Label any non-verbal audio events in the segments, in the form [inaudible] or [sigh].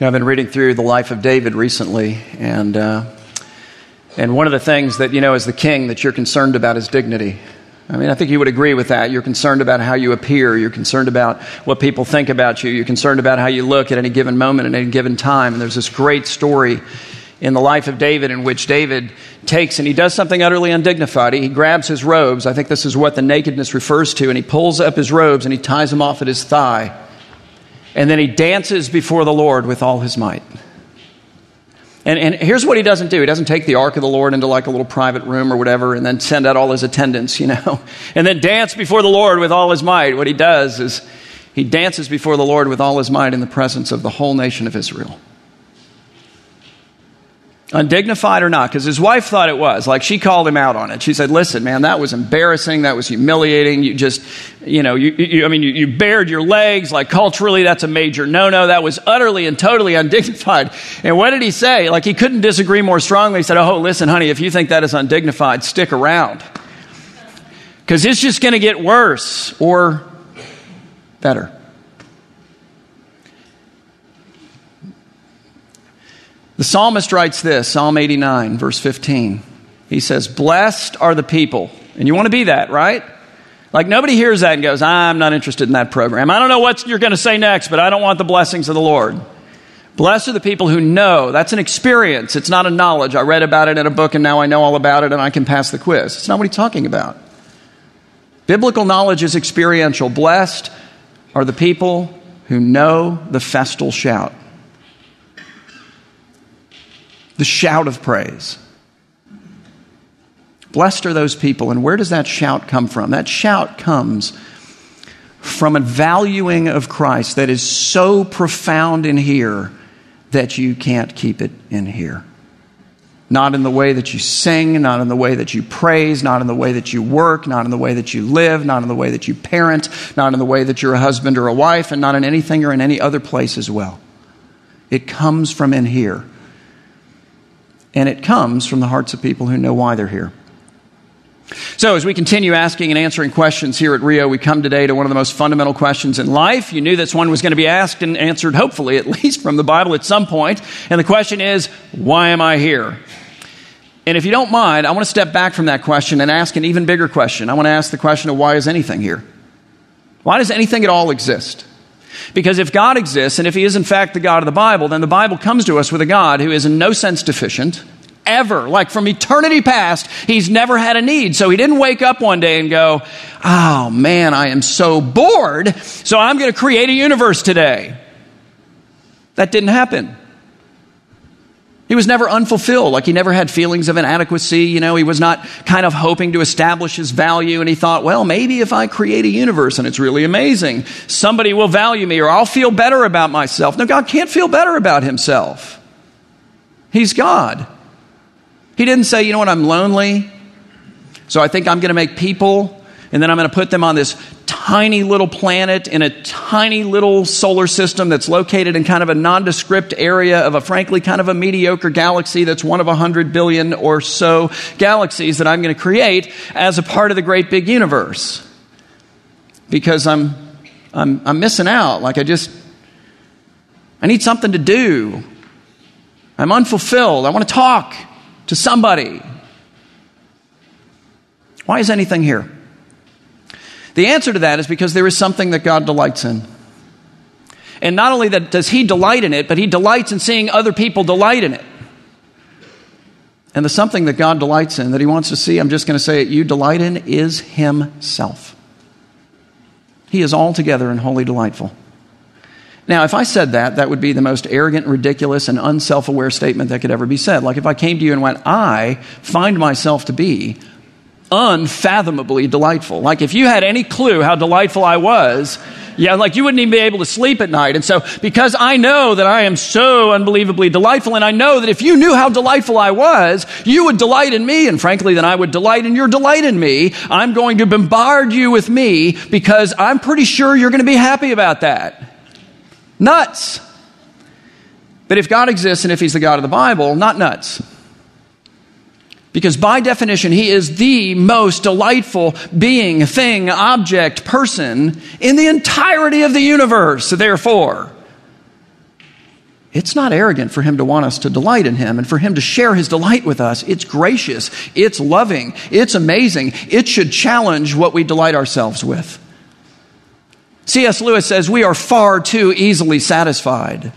know, I've been reading through the life of David recently, and, uh, and one of the things that, you know, as the king, that you're concerned about is dignity. I mean, I think you would agree with that. You're concerned about how you appear. You're concerned about what people think about you. You're concerned about how you look at any given moment, at any given time. And there's this great story in the life of David in which David takes and he does something utterly undignified. He grabs his robes. I think this is what the nakedness refers to. And he pulls up his robes and he ties them off at his thigh. And then he dances before the Lord with all his might. And, and here's what he doesn't do. He doesn't take the ark of the Lord into like a little private room or whatever and then send out all his attendants, you know, [laughs] and then dance before the Lord with all his might. What he does is he dances before the Lord with all his might in the presence of the whole nation of Israel undignified or not because his wife thought it was. Like she called him out on it. She said listen man that was embarrassing. That was humiliating. You just you know you, you i mean you, you, bared your legs. Like culturally that's a major no-no. That was utterly and totally [laughs] undignified. And what did he say? Like he couldn't disagree more strongly. He said oh listen honey if you think that is undignified stick around. Because it's just going to get worse or better The psalmist writes this Psalm 89, verse 15. He says, Blessed are the people. And you want to be that, right? Like nobody hears that and goes, I'm not interested in that program. I don't know what you're going to say next, but I don't want the blessings of the Lord. Blessed are the people who know. That's an experience. It's not a knowledge. I read about it in a book and now I know all about it and I can pass the quiz. It's not what he's talking about. Biblical knowledge is experiential. Blessed are the people who know the festal shout the shout of praise. Blessed are those people. And where does that shout come from? That shout comes from a valuing of Christ that is so profound in here that you can't keep it in here. Not in the way that you sing, not in the way that you praise, not in the way that you work, not in the way that you live, not in the way that you parent, not in the way that you're a husband or a wife, and not in anything or in any other place as well. It comes from in here and it comes from the hearts of people who know why they're here. So, as we continue asking and answering questions here at Rio, we come today to one of the most fundamental questions in life. You knew this one was going to be asked and answered, hopefully, at [laughs] least from the Bible at some point. And the question is, why am I here? And if you don't mind, I want to step back from that question and ask an even bigger question. I want to ask the question of why is anything here? Why does anything at all exist? Because if God exists, and if He is in fact the God of the Bible, then the Bible comes to us with a God who is in no sense deficient, ever. Like from eternity past, He's never had a need. So He didn't wake up one day and go, oh man, I am so bored, so I'm going to create a universe today. That didn't happen. He was never unfulfilled, like he never had feelings of inadequacy. You know, he was not kind of hoping to establish his value, and he thought, well, maybe if I create a universe and it's really amazing, somebody will value me or I'll feel better about myself. No, God can't feel better about himself. He's God. He didn't say, you know what, I'm lonely, so I think I'm going to make people and then I'm going to put them on this tiny little planet in a tiny little solar system that's located in kind of a nondescript area of a frankly kind of a mediocre galaxy that's one of a hundred billion or so galaxies that I'm going to create as a part of the great big universe. Because I'm, I'm, I'm missing out. Like I just, I need something to do. I'm unfulfilled. I want to talk to somebody. Why is anything here? The answer to that is because there is something that God delights in. And not only that does he delight in it, but he delights in seeing other people delight in it. And the something that God delights in, that he wants to see, I'm just going to say it, you delight in, is himself. He is altogether and wholly delightful. Now, if I said that, that would be the most arrogant, ridiculous, and unself aware statement that could ever be said. Like if I came to you and went, I find myself to be unfathomably delightful. Like if you had any clue how delightful I was, yeah, like you wouldn't even be able to sleep at night. And so, because I know that I am so unbelievably delightful, and I know that if you knew how delightful I was, you would delight in me, and frankly, then I would delight in your delight in me. I'm going to bombard you with me because I'm pretty sure you're going to be happy about that. Nuts. But if God exists and if He's the God of the Bible, not nuts. Because by definition, he is the most delightful being, thing, object, person in the entirety of the universe. Therefore, it's not arrogant for him to want us to delight in him and for him to share his delight with us. It's gracious, it's loving, it's amazing. It should challenge what we delight ourselves with. C.S. Lewis says we are far too easily satisfied.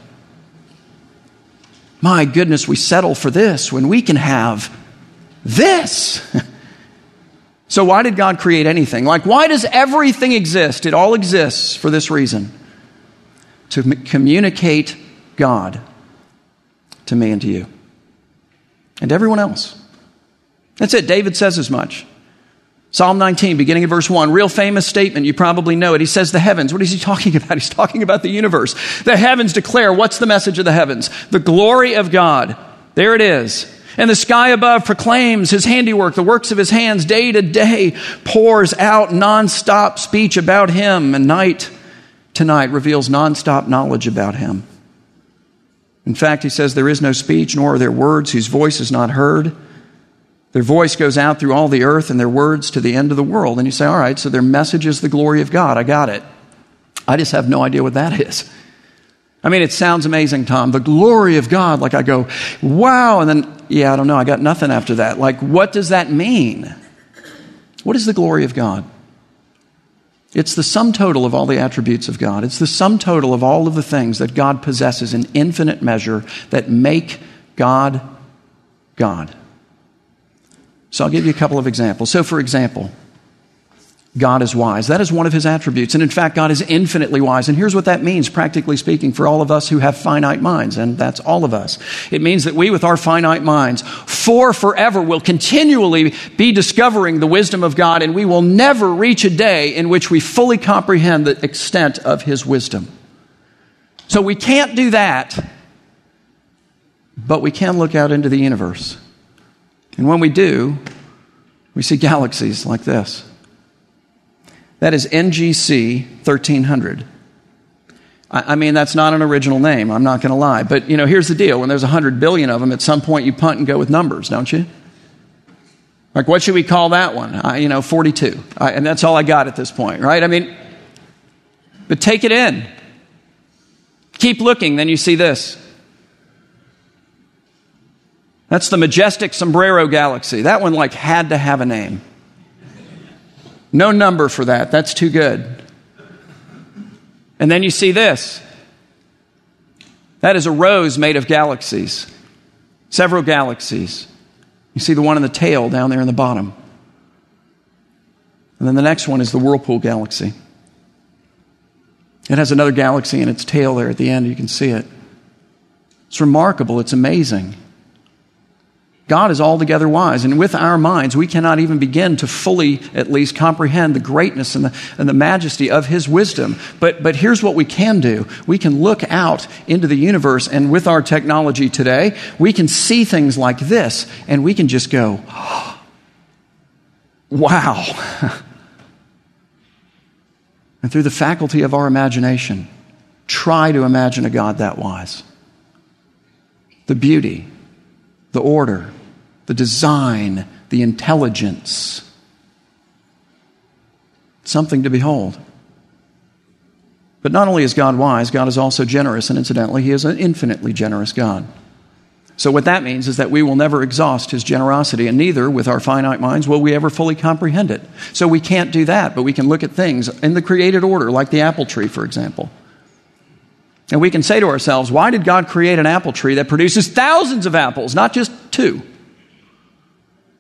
My goodness, we settle for this when we can have this. [laughs] so, why did God create anything? Like, why does everything exist? It all exists for this reason to m- communicate God to me and to you and everyone else. That's it. David says as much. Psalm 19, beginning of verse 1, real famous statement. You probably know it. He says the heavens. What is he talking [laughs] about? He's talking about the universe. The heavens declare what's the message of the heavens? The glory of God. There it is. And the sky above proclaims his handiwork, the works of his hands, day to day pours out nonstop speech about him, and night to night reveals nonstop knowledge about him. In fact, he says, There is no speech, nor are there words whose voice is not heard. Their voice goes out through all the earth and their words to the end of the world. And you say, All right, so their message is the glory of God. I got it. I just have no idea what that is. I mean, it sounds amazing, Tom. The glory of God. Like I go, wow. And then, yeah, I don't know. I got nothing after that. Like, what does that mean? What is the glory of God? It's the sum total of all the attributes of God. It's the sum total of all of the things that God possesses in infinite measure that make God God. So I'll give you a couple of examples. So, for example, God is wise. That is one of his attributes. And in fact, God is infinitely wise. And here's what that means, practically speaking, for all of us who have finite minds. And that's all of us. It means that we, with our finite minds, for forever will continually be discovering the wisdom of God. And we will never reach a day in which we fully comprehend the extent of his wisdom. So we can't do that. But we can look out into the universe. And when we do, we see galaxies like this. That is NGC 1300. I, mean, that's not an original name, I'm not going to lie. But, you know, here's the deal when there's 100 billion of them, at some point you punt and go with numbers, don't you? Like, what should we call that one? I, you know, 42. I, and that's all I got at this point, right? I mean, but take it in. Keep looking, then you see this. That's the majestic sombrero galaxy. That one, like, had to have a name. No number for that. That's too good. And then you see this. That is a rose made of galaxies, several galaxies. You see the one in the tail down there in the bottom. And then the next one is the Whirlpool galaxy. It has another galaxy in its tail there at the end. You can see it. It's remarkable. It's amazing. God is altogether wise. And with our minds, we cannot even begin to fully, at least, comprehend the greatness and the, and the majesty of His wisdom. But, but here's what we can do we can look out into the universe, and with our technology today, we can see things like this, and we can just go, [gasps] wow. [laughs] and through the faculty of our imagination, try to imagine a God that wise. The beauty, the order, the design, the intelligence. Something to behold. But not only is God wise, God is also generous, and incidentally, He is an infinitely generous God. So, what that means is that we will never exhaust His generosity, and neither, with our finite minds, will we ever fully comprehend it. So, we can't do that, but we can look at things in the created order, like the apple tree, for example. And we can say to ourselves, why did God create an apple tree that produces thousands of apples, not just two?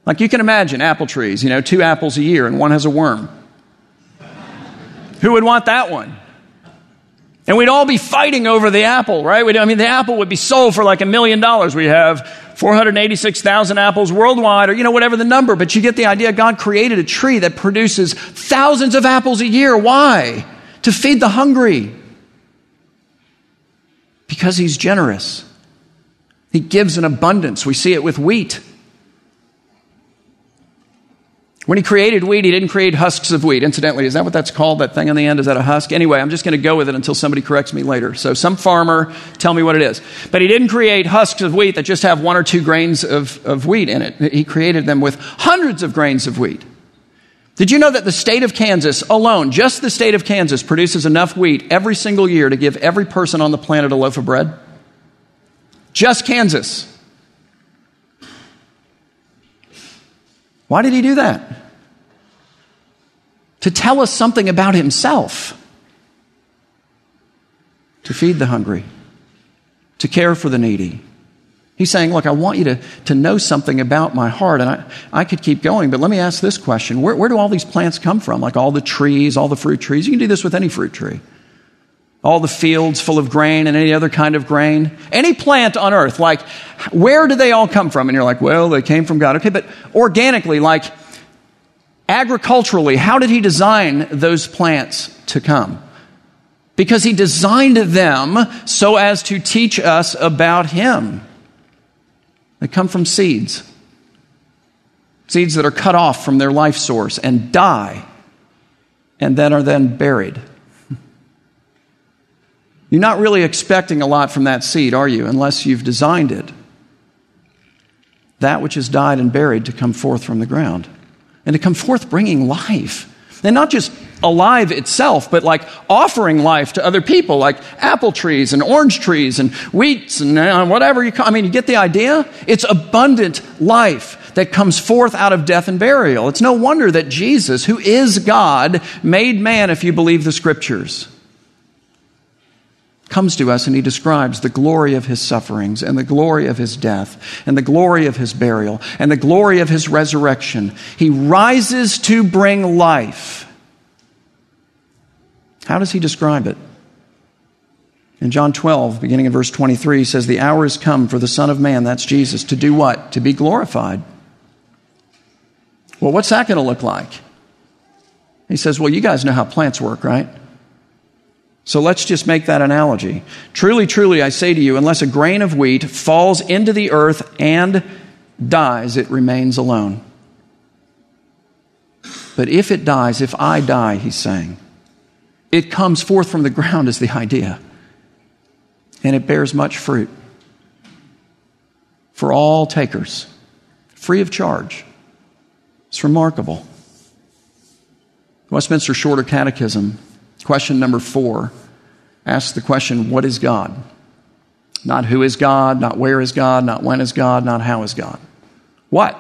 Like you can imagine apple trees, you know, two apples a year and one has a worm. Who would want that one? And we'd all be fighting over the apple, right? We'd, I mean, the apple would be sold for like a million dollars. We have 486,000 apples worldwide, or, you know, whatever the number. But you get the idea. God created a tree that produces thousands of apples a year. Why? To feed the hungry. Because He's generous. He gives in abundance. We see it with wheat. When he created wheat, he didn't create husks of wheat. Incidentally, is that what that's called? That thing on the end? Is that a husk? Anyway, I'm just going to go with it until somebody corrects me later. So, some farmer, tell me what it is. But he didn't create husks of wheat that just have one or two grains of, of wheat in it. He created them with hundreds of grains of wheat. Did you know that the state of Kansas alone, just the state of Kansas, produces enough wheat every single year to give every person on the planet a loaf of bread? just Kansas. Why did he do that? To tell us something about himself, to feed the hungry, to care for the needy. He's saying, Look, I want you to, to know something about my heart. And I, I could keep going, but let me ask this question where, where do all these plants come from? Like all the trees, all the fruit trees? You can do this with any fruit tree all the fields full of grain and any other kind of grain. Any plant on earth, like, where do they all come from? And you're like, well, they came from God. Okay, but organically, like, agriculturally, how did He design those plants to come? Because He designed them so as to teach us about Him. They come from seeds. Seeds that are cut off from their life source and die and then are then buried. You're not really expecting a lot from that seed, are you, unless you've designed it? That which has died and buried to come forth from the ground. And to come forth bringing life. And not just alive itself, but like offering life to other people, like apple trees and orange trees and wheats and uh, whatever you call. I mean, you get the idea? It's abundant life that comes forth out of death and burial. It's no wonder that Jesus, who is God, made man, if you believe the scriptures comes to us and he describes the glory of his sufferings and the glory of his death and the glory of his burial and the glory of his resurrection. He rises to bring life. How does he describe it? In John 12, beginning in verse 23, he says, The hour has come for the Son of Man, that's Jesus, to do what? To be glorified. Well, what's that going to look like? He says, Well, you guys know how plants work, right? So let's just make that analogy. Truly, truly, I say to you, unless a grain of wheat falls into the earth and dies, it remains alone. But if it dies, if I die, he's saying, it comes forth from the ground is the idea. And it bears much fruit for all takers, free of charge. It's remarkable. Westminster Shorter Catechism Question number four asks the question, What is God? Not who is God, not where is God, not when is God, not how is God. What?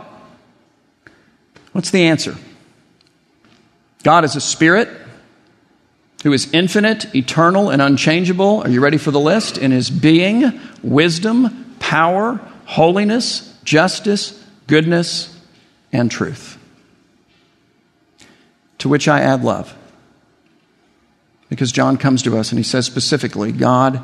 What's the answer? God is a spirit who is infinite, eternal, and unchangeable. Are you ready for the list? In his being, wisdom, power, holiness, justice, goodness, and truth. To which I add love. Because John comes to us and he says specifically, God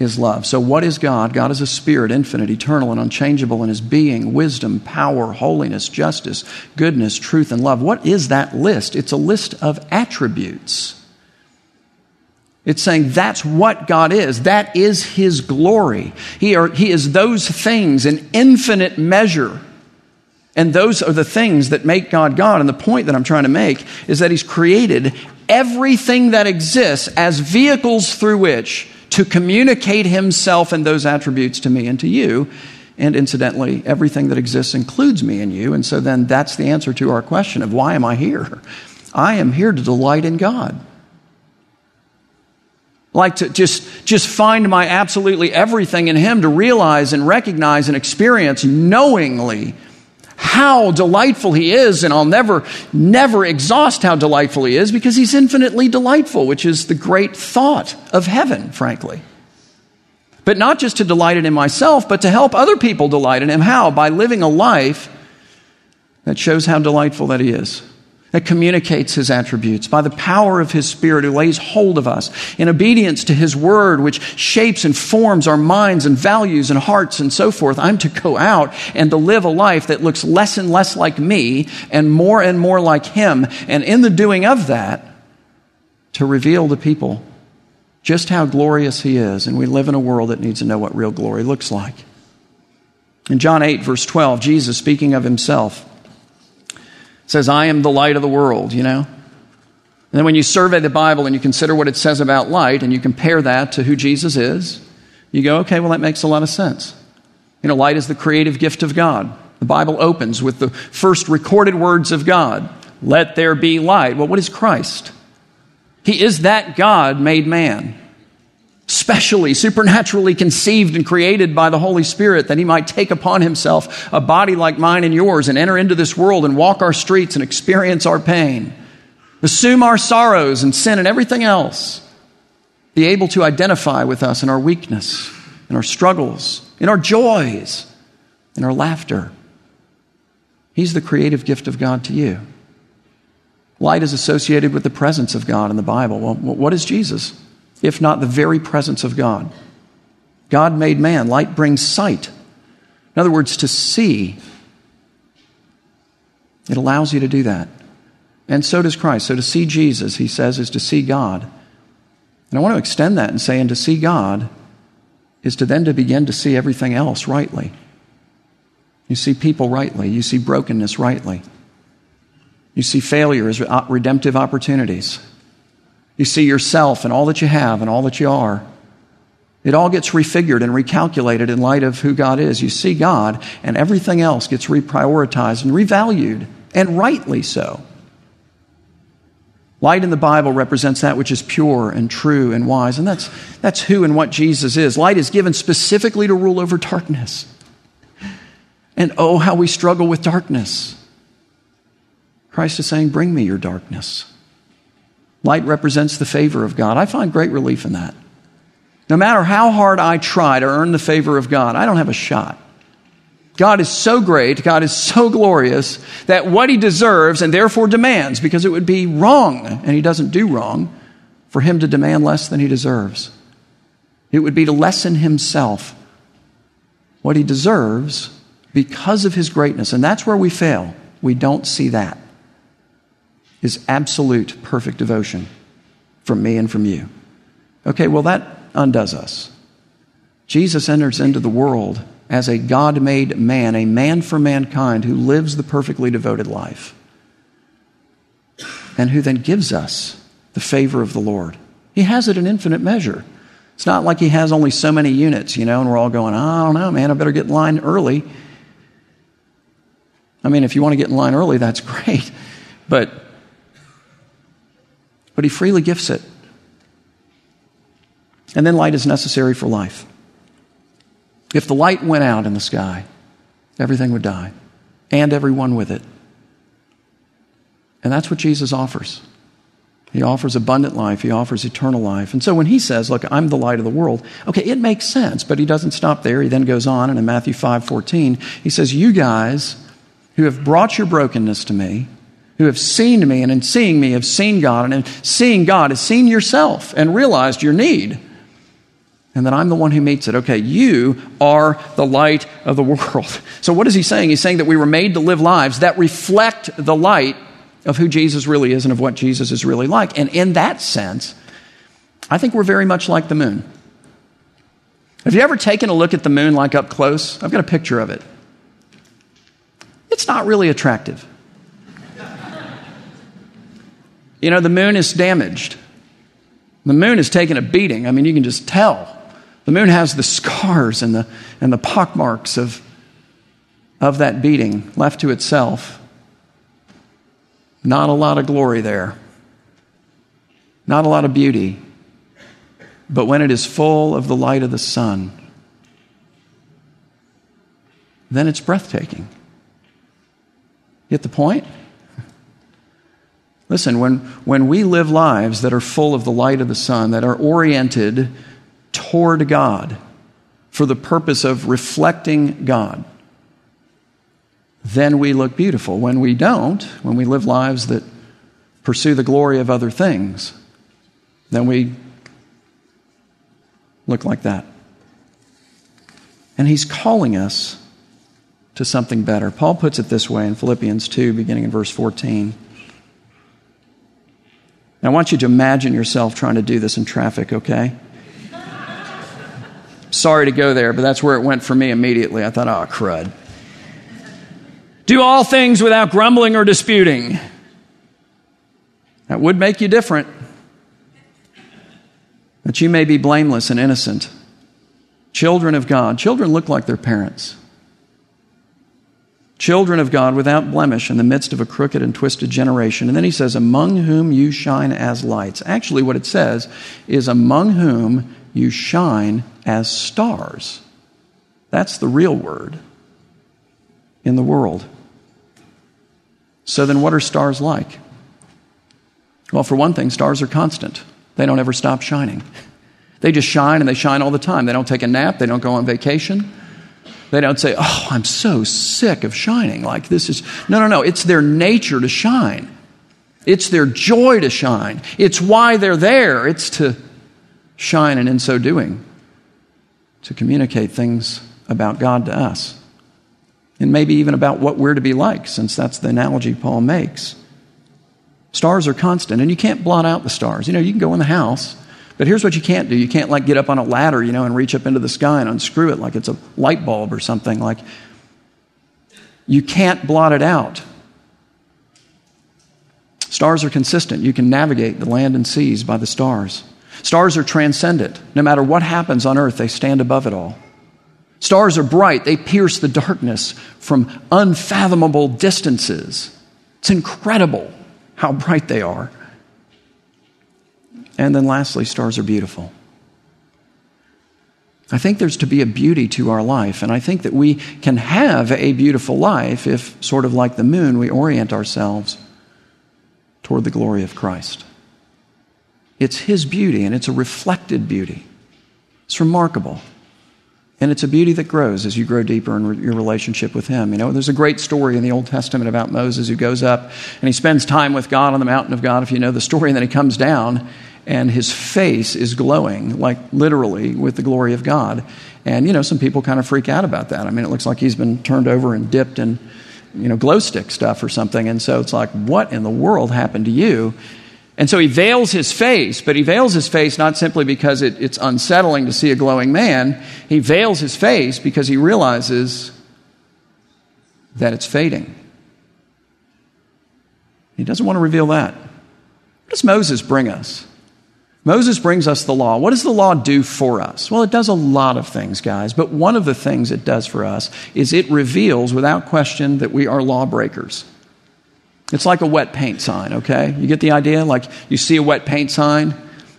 is love. So, what is God? God is a spirit, infinite, eternal, and unchangeable in his being, wisdom, power, holiness, justice, goodness, truth, and love. What is that list? It's a list of attributes. It's saying that's what God is. That is His glory. He, are, he is those things in infinite measure. And those are the things that make God God. And the point that I'm trying to make is that He's created everything that exists as vehicles through which to communicate himself and those attributes to me and to you. And incidentally, everything that exists includes me and you. And so then that's the answer to our question of why am I here? I am here to delight in God. Like to just, just find my absolutely everything in Him to realize and recognize and experience knowingly how delightful he is, and I'll never, never exhaust how delightful he is because he's infinitely delightful, which is the great thought of heaven, frankly. But not just to delight in him myself, but to help other people delight in him. How? By living a life that shows how delightful that he is that communicates his attributes, by the power of his spirit who lays hold of us, in obedience to his word, which shapes and forms our minds and values and hearts and so forth. I'm to go out and to live a life that looks less and less like me and more and more like him. And in the doing of that, to reveal to people just how glorious he is. And we live in a world that needs to know what real glory looks like. In John 8, verse 12, Jesus speaking of himself, says, I am the light of the world, you know? And then when you survey the Bible and you consider what it says about light and you compare that to who Jesus is, you go, okay, well, that makes a lot of sense. You know, light is the creative gift of God. The Bible opens with the first recorded words of God let there be light. Well, what is Christ? He is that God made man. Specially, supernaturally conceived and created by the Holy Spirit, that he might take upon himself a body like mine and yours and enter into this world and walk our streets and experience our pain, assume our sorrows and sin and everything else, be able to identify with us in our weakness, in our struggles, in our joys, in our laughter. He's the creative gift of God to you. Light is associated with the presence of God in the Bible. Well, what is Jesus? If not the very presence of God. God made man. Light brings sight. In other words, to see. It allows you to do that. And so does Christ. So to see Jesus, he says, is to see God. And I want to extend that and say, and to see God is to then to begin to see everything else rightly. You see people rightly. You see brokenness rightly. You see failure as uh, redemptive opportunities. You see yourself and all that you have and all that you are. It all gets refigured and recalculated in light of who God is. You see God, and everything else gets reprioritized and revalued, and rightly so. Light in the Bible represents that which is pure and true and wise, and that's, that's who and what Jesus is. Light is given specifically to rule over darkness. And oh, how we struggle with darkness. Christ is saying, Bring me your darkness. Light represents the favor of God. I find great relief in that. No matter how hard I try to earn the favor of God, I don't have a shot. God is so great, God is so glorious, that what he deserves and therefore demands, because it would be wrong, and he doesn't do wrong, for him to demand less than he deserves. It would be to lessen himself what he deserves because of his greatness. And that's where we fail. We don't see that is absolute perfect devotion from me and from you. Okay, well, that undoes us. Jesus enters into the world as a God made man, a man for mankind who lives the perfectly devoted life, and who then gives us the favor of the Lord. He has it in infinite measure. It's not like he has only so many units, you know, and we're all going, I don't know, man, I better get in line early. I mean, if you want to get in line early, that's [laughs] great. But but He freely gifts it. And then light is necessary for life. If the light went out in the sky, everything would die, and everyone with it. And that's what Jesus offers. He offers abundant life. He offers eternal life. And so when he says, Look, I'm the light of the world, okay, it makes sense, but he doesn't stop there. He then goes on, and in Matthew 5 14, he says, You guys who have brought your brokenness to me, who have seen me and in seeing me have seen God, and in seeing God has seen yourself and realized your need. And that I'm the one who meets it. Okay, you are the light of the [laughs] world. So, what is he saying? He's saying that we were made to live lives that reflect the light of who Jesus really is and of what Jesus is really like. And in that sense, I think we're very much like the moon. Have you ever taken a look at the moon like up close? I've got a picture of it. It's not really attractive. You know, the moon is damaged. The moon is taking a beating. I mean, you can just tell. The moon has the scars and the, and the pockmarks of, of that beating left to itself. Not a lot of glory there, not a lot of beauty. But when it is full of the light of the sun, then it's breathtaking. Get the point? Listen, when, when we live lives that are full of the light of the sun, that are oriented toward God for the purpose of reflecting God, then we look beautiful. When we don't, when we live lives that pursue the glory of other things, then we look like that. And he's calling us to something better. Paul puts it this way in Philippians 2, beginning in verse 14. Now, I want you to imagine yourself trying to do this in traffic, okay? Sorry to go there, but that's where it went for me immediately. I thought, oh, crud. Do all things without grumbling or disputing. That would make you different. That you may be blameless and innocent. Children of God. Children look like their parents children of God without blemish in the midst of a crooked and twisted generation. And then he says, Among whom you shine as lights. Actually, what it says is, Among whom you shine as stars. That's the real word in the world. So then, what are stars like? Well, for one thing, stars are constant, they don't ever stop shining. They just shine and they shine all the time. They don't take a nap, they don't go on vacation. They don't say, Oh, I'm so sick of shining. Like this is. No, no, no. It's their nature to shine. It's their joy to shine. It's why they're there. It's to shine, and in so doing, to communicate things about God to us. And maybe even about what we're to be like, since that's the analogy Paul makes. Stars are constant, and you can't blot out the stars. You know, you can go in the house, but here's what you can't do. You can't like get up on a ladder, you know, and reach up into the sky and unscrew it like it's a light bulb or something. Like you can't blot it out. Stars are consistent. You can navigate the land and seas by the stars. Stars are transcendent. No matter what happens on earth, they stand above it all. Stars are bright. They pierce the darkness from unfathomable distances. It's incredible how bright they are. And then lastly, stars are beautiful. I think there's to be a beauty to our life, and I think that we can have a beautiful life if, sort of like the moon, we orient ourselves toward the glory of Christ. It's His beauty, and it's a reflected beauty. It's remarkable. And it's a beauty that grows as you grow deeper in your relationship with Him. You know, there's a great story in the Old Testament about Moses who goes up and he spends time with God on the mountain of God, if you know the story, and then he comes down and his face is glowing, like literally with the glory of God. And, you know, some people kind of freak out about that. I mean, it looks like he's been turned over and dipped in, you know, glow stick stuff or something. And so it's like, what in the world happened to you? And so he veils his face, but he veils his face not simply because it, it's unsettling to see a glowing man. He veils his face because he realizes that it's fading. He doesn't want to reveal that. What does Moses bring us? Moses brings us the law. What does the law do for us? Well, it does a lot of things, guys, but one of the things it does for us is it reveals without question that we are lawbreakers. It's like a wet paint sign, okay? You get the idea? Like you see a wet paint sign,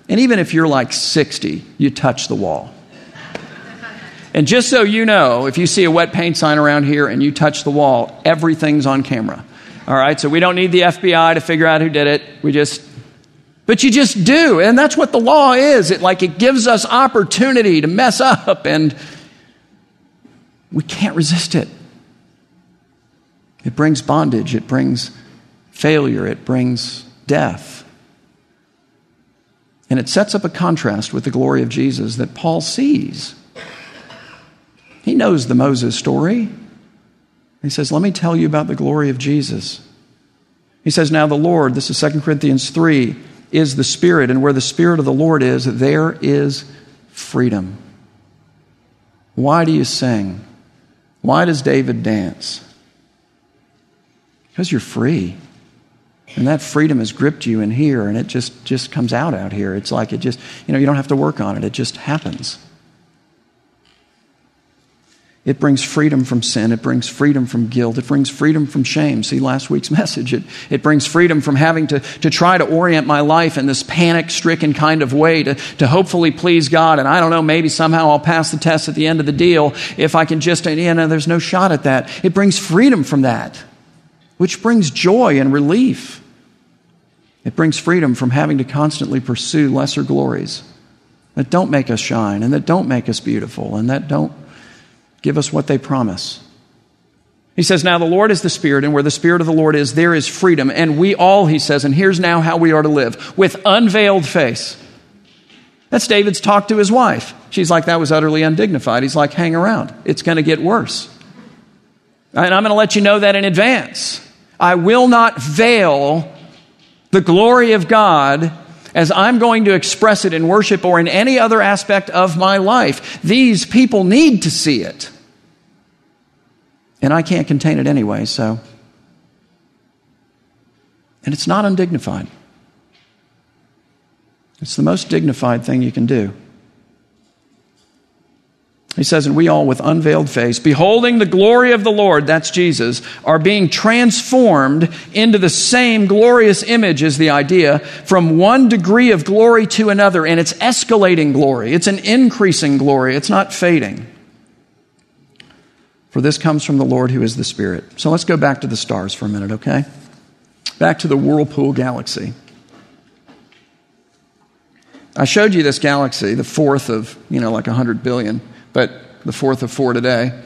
and even if you're like 60, you touch the wall. And just so you know, if you see a wet paint sign around here and you touch the wall, everything's on camera. All right, so we don't need the FBI to figure out who did it. We just, but you just do. And that's what the law is. It like it gives us opportunity to mess up and we can't resist it. It brings bondage. It brings failure, it brings death. And it sets up a contrast with the glory of Jesus that Paul sees. He knows the Moses story. He says, Let me tell you about the glory of Jesus. He says, Now the Lord, this is 2 Corinthians 3, is the Spirit, and where the Spirit of the Lord is, there is freedom. Why do you sing? Why does David dance? Because you're free. And that freedom has gripped you in here, and it just, just comes out out here. It's like it just, you know, you don't have to work on it, it just happens. It brings freedom from sin. It brings freedom from guilt. It brings freedom from shame. See last week's [laughs] message. It, it brings freedom from having to, to try to orient my life in this panic stricken kind of way to, to hopefully please God. And I don't know, maybe somehow I'll pass the test at the end of the deal if I can just, you know, there's no shot at that. It brings freedom from that, which brings joy and relief. It brings freedom from having to constantly pursue lesser glories that don't make us shine and that don't make us beautiful and that don't give us what they promise. He says, Now the Lord is the Spirit, and where the Spirit of the Lord is, there is freedom. And we all, he says, and here's now how we are to live with unveiled face. That's David's talk to his wife. She's like, That was utterly undignified. He's like, Hang around. It's going to get worse. And I'm going to let you know that in advance. I will not veil the glory of God as I'm going to express it in worship or in any other aspect of my life. These people need to see it. And I can't contain it anyway, so. And it's not undignified. It's the most dignified thing you can do. He says, and we all with unveiled face, beholding the glory of the Lord, that's Jesus, are being transformed into the same glorious image, is the idea, from one degree of glory to another. And it's escalating glory, it's an increasing glory, it's not fading. For this comes from the Lord who is the Spirit. So let's go back to the stars for a minute, okay? Back to the whirlpool galaxy. I showed you this galaxy, the fourth of, you know, like 100 billion but the fourth of four today.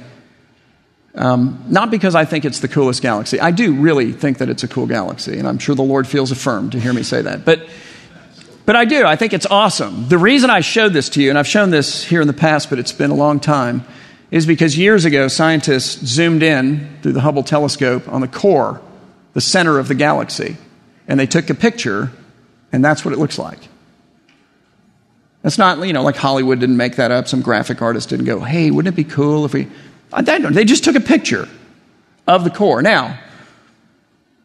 Um, not because I think it's the coolest galaxy. I do really think that it's a cool galaxy, and I'm sure the Lord feels affirmed to hear me say that. But, but I do. I think it's awesome. The reason I showed this to you, and I've shown this here in the past, but it's been a long time, is because years ago scientists zoomed in through the Hubble telescope on the core, the center of the galaxy, and they took a picture, and that's what it looks like. That's not, you know, like Hollywood didn't make that up. Some graphic artist didn't go, hey, wouldn't it be cool if we. They just took a picture of the core. Now,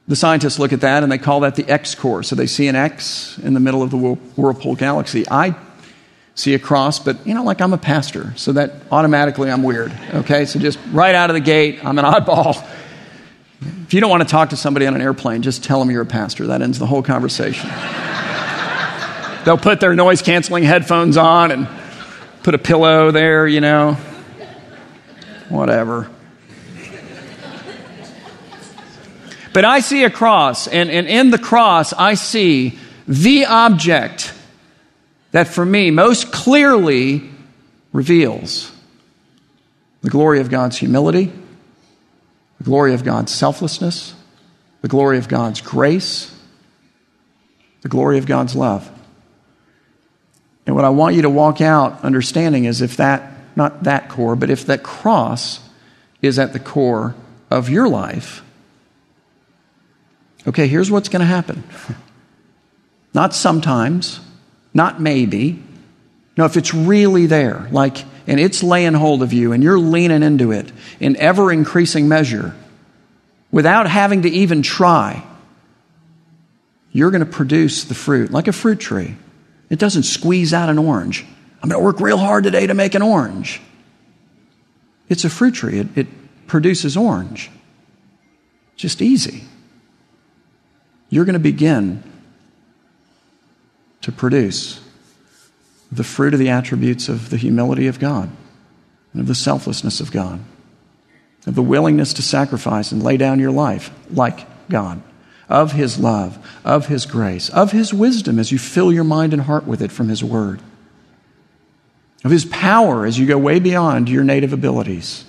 the scientists look at that and they call that the X core. So they see an X in the middle of the whirlpool galaxy. I see a cross, but you know, like I'm a pastor, so that automatically I'm weird. Okay, so just right out of the gate, I'm an [laughs] oddball. If you don't want to talk to somebody on an airplane, just tell them you're a pastor. That ends the whole conversation. They'll put their noise canceling headphones on and put a pillow there, you know. Whatever. But I see a cross, and, and in the cross, I see the object that for me most clearly reveals the glory of God's humility, the glory of God's selflessness, the glory of God's grace, the glory of God's love. And what I want you to walk out understanding is if that, not that core, but if that cross is at the core of your life, okay, here's what's going to happen. [laughs] Not sometimes, not maybe. No, if it's really there, like, and it's laying hold of you and you're leaning into it in ever increasing measure without having to even try, you're going to produce the fruit like a fruit tree. It doesn't squeeze out an orange. I'm going to work real hard today to make an orange. It's a fruit tree, it, it produces orange. Just easy. You're going to begin to produce the fruit of the attributes of the humility of God and of the selflessness of God, of the willingness to sacrifice and lay down your life like God of His love, of His grace, of His wisdom as you fill your mind and heart with it from His Word, of His power as you go way beyond your native abilities.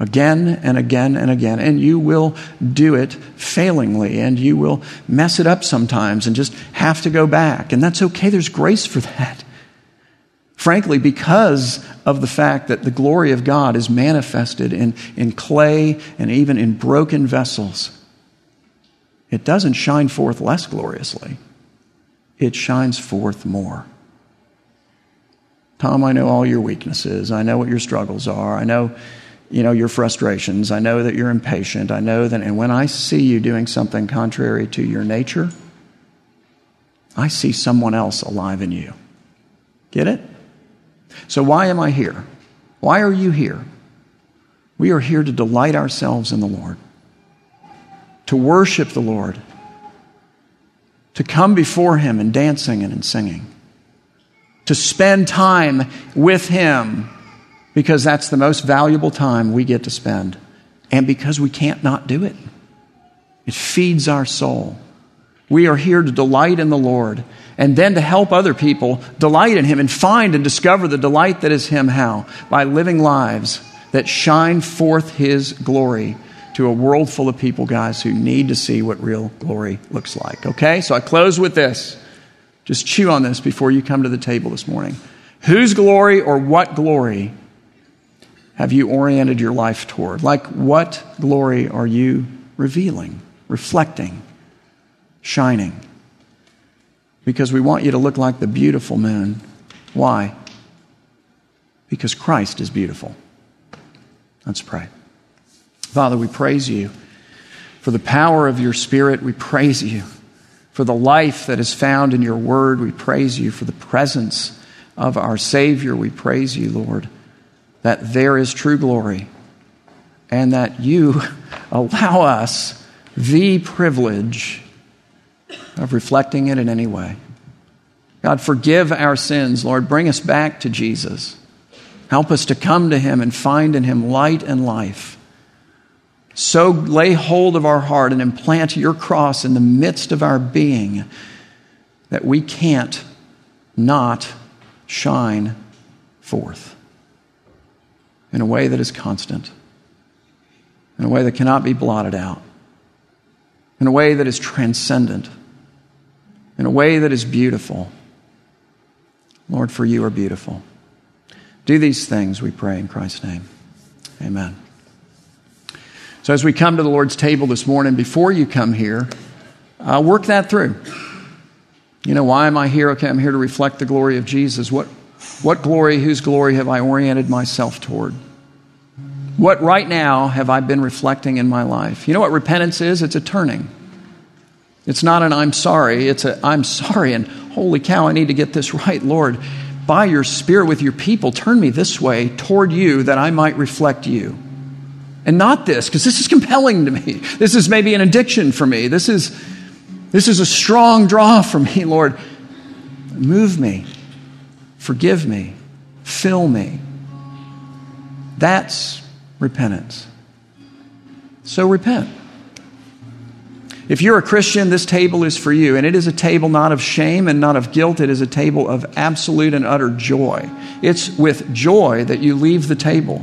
Again and again and again. And you will do it failingly, and you will mess it up sometimes and just have to go back. And that's okay, there's grace for that. Frankly, because of the fact that the glory of God is manifested in, in clay and even in broken vessels it doesn't shine forth less gloriously, it shines forth more. Tom, I know all your weaknesses. I know what your struggles are. I know, you know, your frustrations. I know that you're impatient. I know that, and when I see you doing something contrary to your nature, I see someone else alive in you. Get it? So, why am I here? Why are you here? We are here to delight ourselves in the Lord to worship the Lord, to come before Him in dancing and in singing, to spend time with Him because that's the most valuable time we get to spend, and because we can't not do it. It feeds our soul. We are here to delight in the Lord and then to help other people delight in Him and find and discover the delight that is Him. How? By living lives that shine forth His glory to a world full of people, guys, who need to see what real glory looks like. Okay? So I close with this. Just chew on this before you come to the table this morning. Whose glory or what glory have you oriented your life toward? Like, what glory are you revealing, reflecting, shining? Because we want you to look like the beautiful moon. Why? Because Christ is beautiful. Let's pray. Father, we praise you for the power of your Spirit. We praise you for the life that is found in your word. We praise you for the presence of our Savior. We praise you, Lord, that there is true glory and that you [laughs] allow us the privilege of reflecting it in any way. God, forgive our sins. Lord, bring us back to Jesus. Help us to come to Him and find in Him light and life. So lay hold of our heart and implant your cross in the midst of our being that we can't not shine forth in a way that is constant, in a way that cannot be blotted out, in a way that is transcendent, in a way that is beautiful. Lord, for you are beautiful. Do these things, we pray in Christ's name. Amen. So, as we come to the Lord's table this morning, before you come here, uh, work that through. You know, why am I here? Okay, I'm here to reflect the glory of Jesus. What, what glory, whose glory have I oriented myself toward? What right now have I been reflecting in my life? You know what repentance is? It's a turning. It's not an I'm sorry, it's a I'm sorry and holy cow, I need to get this right, Lord. By your Spirit with your people, turn me this way toward you that I might reflect you. And not this, because this is compelling to me. This is maybe an addiction for me. This is, this is a strong draw for me, Lord. Move me, forgive me, fill me. That's repentance. So repent. If you're a Christian, this table is for you. And it is a table not of shame and not of guilt. It is a table of absolute and utter joy. It's with joy that you leave the table,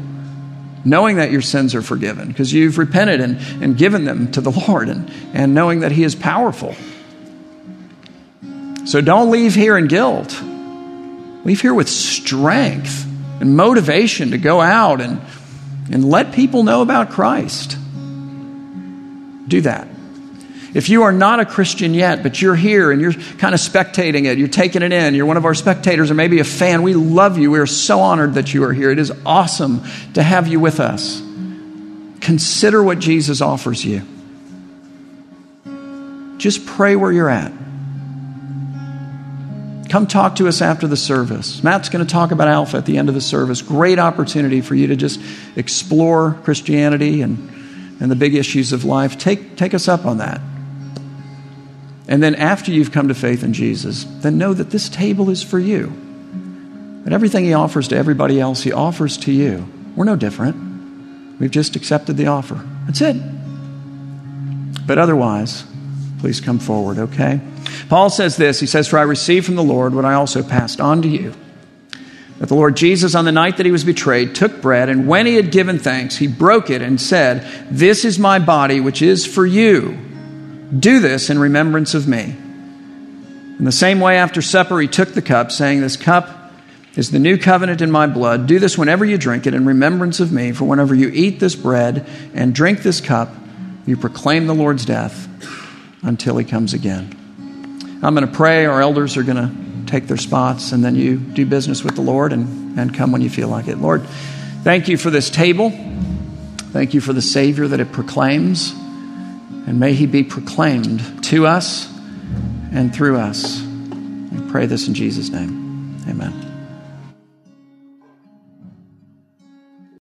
knowing that your sins are forgiven because you've repented and, and given them to the [laughs] Lord and, and knowing that He is powerful. So don't leave here in guilt. Leave here with strength and motivation to go out and, and let people know about Christ. Do that. If you are not a Christian yet, but you're here and you're kind of spectating it, you're taking it in, you're one of our spectators or maybe a fan, we love you. We are so honored that you are here. It is awesome to have you with us. Consider what Jesus offers you. Just pray where you're at. Come talk to us after the service. Matt's going to talk about Alpha at the end of the service. Great opportunity for you to just explore Christianity and, and the big issues of life. Take, take us up on that. And then after you've come to faith in Jesus, then know that this table is for you. That everything He offers to everybody else, He offers to you. We're no different. We've just accepted the offer. That's it. But otherwise, please come forward, okay? Paul says this He says, For I received from the Lord what I also passed on to you. That the Lord Jesus, on the night that he was betrayed, took bread, and when he had given thanks, he broke it and said, This is my body, which is for you. Do this in remembrance of me. In the same way, after supper, he took the cup, saying, This cup is the new covenant in my blood. Do this whenever you drink it in remembrance of me. For whenever you eat this bread and drink this cup, you proclaim the Lord's death until he comes again. I'm going to pray. Our elders are going to take their spots, and then you do business with the Lord and, and come when you feel like it. Lord, thank you for this table. Thank you for the Savior that it proclaims. And may he be proclaimed to us and through us. We pray this in Jesus' name. Amen.